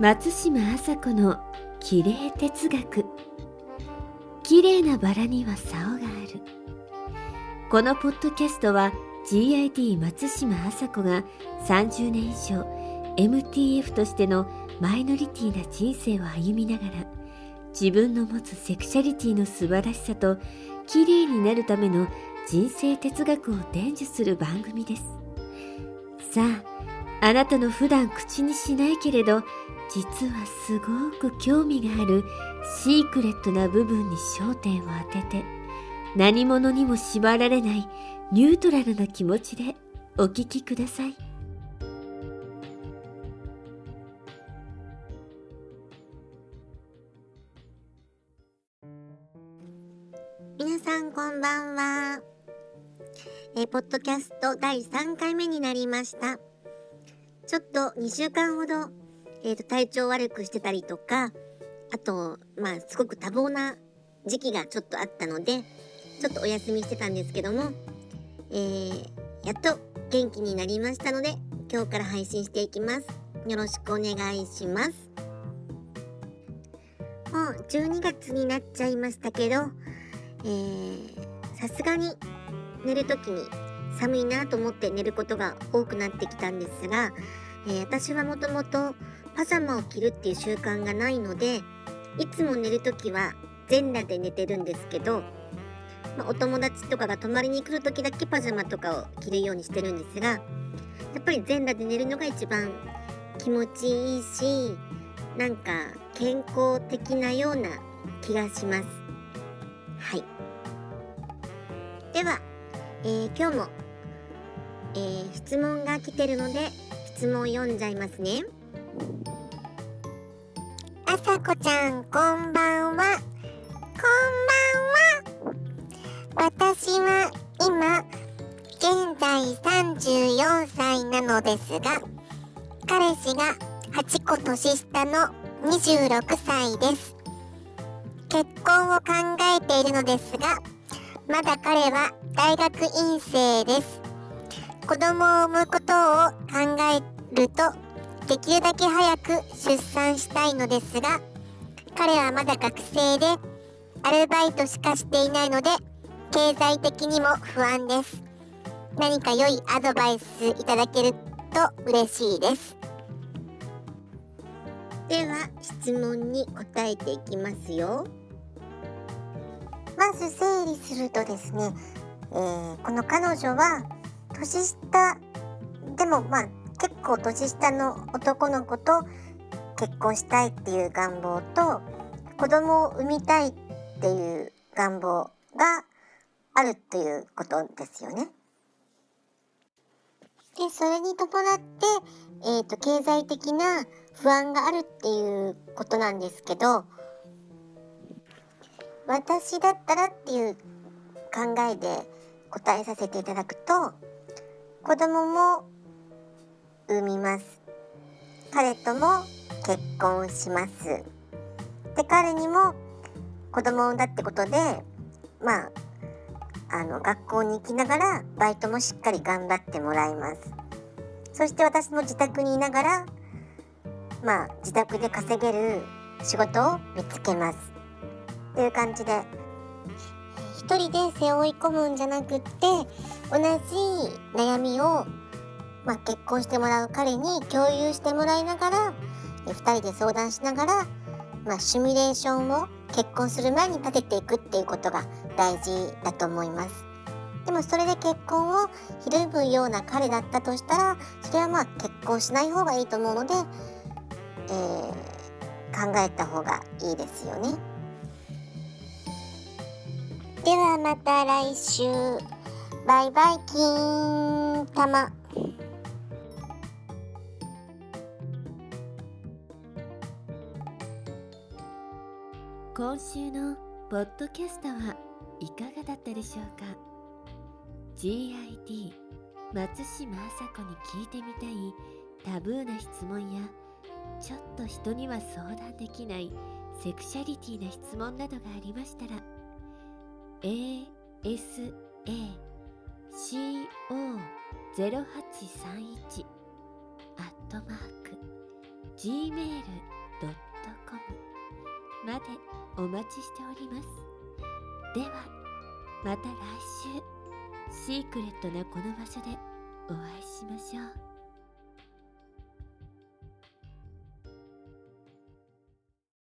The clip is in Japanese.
松島麻子の綺麗哲学。綺麗なバラには竿がある。このポッドキャストは GID 松島麻子が30年以上 MTF としてのマイノリティな人生を歩みながら自分の持つセクシャリティの素晴らしさと綺麗になるための人生哲学を伝授する番組です。さああなたの普段口にしないけれど実はすごく興味があるシークレットな部分に焦点を当てて何者にも縛られないニュートラルな気持ちでお聞きください。皆さんこんばんは。えー、ポッドキャスト第3回目になりました。ちょっと2週間ほどえーと、体調悪くしてたりとかあとまあすごく多忙な時期がちょっとあったのでちょっとお休みしてたんですけども、えー、やっと元気になりましたので今日から配信していきます。よろしくお願いします。もう12月になっちゃいましたけどさすがに寝る時に寒いなと思って寝ることが多くなってきたんですが、えー、私はもともとパジャマを着るっていう習慣がないのでいつも寝る時は全裸で寝てるんですけど、まあ、お友達とかが泊まりに来る時だけパジャマとかを着るようにしてるんですがやっぱり全裸で寝るのが一番気持ちいいしなんか健康的なような気がします。はい。では、えー、今日も、えー、質問が来てるので質問読んじゃいますね。あさこちゃんこんばんは。こんばんは。私は今現在34歳なのですが彼氏が8個年下の26歳です。結婚を考えているのですがまだ彼は大学院生です。子供を産むことを考えるとできるだけ早く出産したいのですが彼はまだ学生でアルバイトしかしていないので経済的にも不安です。何か良いアドバイスいただけると嬉しいです。では質問に答えていきますよ。まず整理するとですね、えー、この彼女は年下でもまあ結構年下の男の子と結婚したいっていう願望と子供を産みたいっていう願望があるっていうことですよね。でそれに伴って、えーと、経済的な不安があるっていうことなんですけど私だったらっていう考えで答えさせていただくと子供も産みます。彼とも結婚します。で彼にも子供を産んだってことでまああの学校に行きながらバイトもしっかり頑張ってもらいます。そして私の自宅にいながらまあ自宅で稼げる仕事を見つけます。っていう感じで一人で背負い込むんじゃなくって同じ悩みをまあ、結婚してもらう彼に共有してもらいながら2人で相談しながら、まあ、シミュレーションを結婚する前に立てていくっていうことが大事だと思います。でもそれで結婚をひるむような彼だったとしたらそれはまあ結婚しない方がいいと思うので、えー、考えた方がいいですよね。ではまた来週バイバイ金玉。今週のポッドキャストはいかがだったでしょうか？GID 松島麻子に聞いてみたいタブーな質問やちょっと人には相談できないセクシャリティな質問などがありましたら ASA CO0831 アットマーク gmail.com までお待ちしております。ではまた来週。シークレットなこの場所でお会いしましょう。